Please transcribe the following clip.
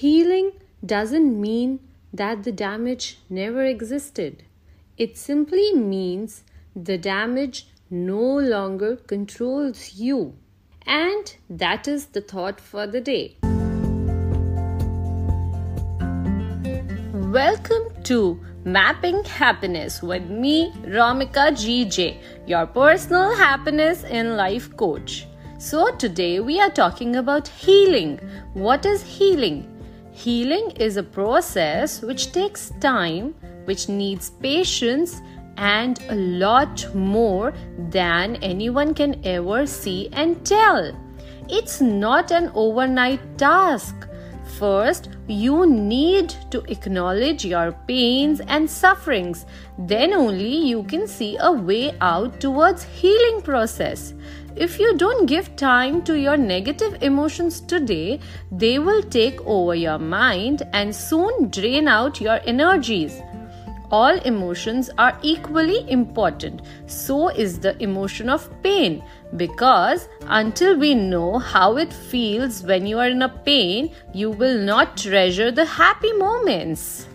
Healing doesn't mean that the damage never existed. It simply means the damage no longer controls you. And that is the thought for the day. Welcome to Mapping Happiness with me, Ramika GJ, your personal happiness in life coach. So, today we are talking about healing. What is healing? Healing is a process which takes time, which needs patience, and a lot more than anyone can ever see and tell. It's not an overnight task. First, you need to acknowledge your pains and sufferings. Then only you can see a way out towards healing process. If you don't give time to your negative emotions today, they will take over your mind and soon drain out your energies. All emotions are equally important. So is the emotion of pain. Because until we know how it feels when you are in a pain, you will not treasure the happy moments.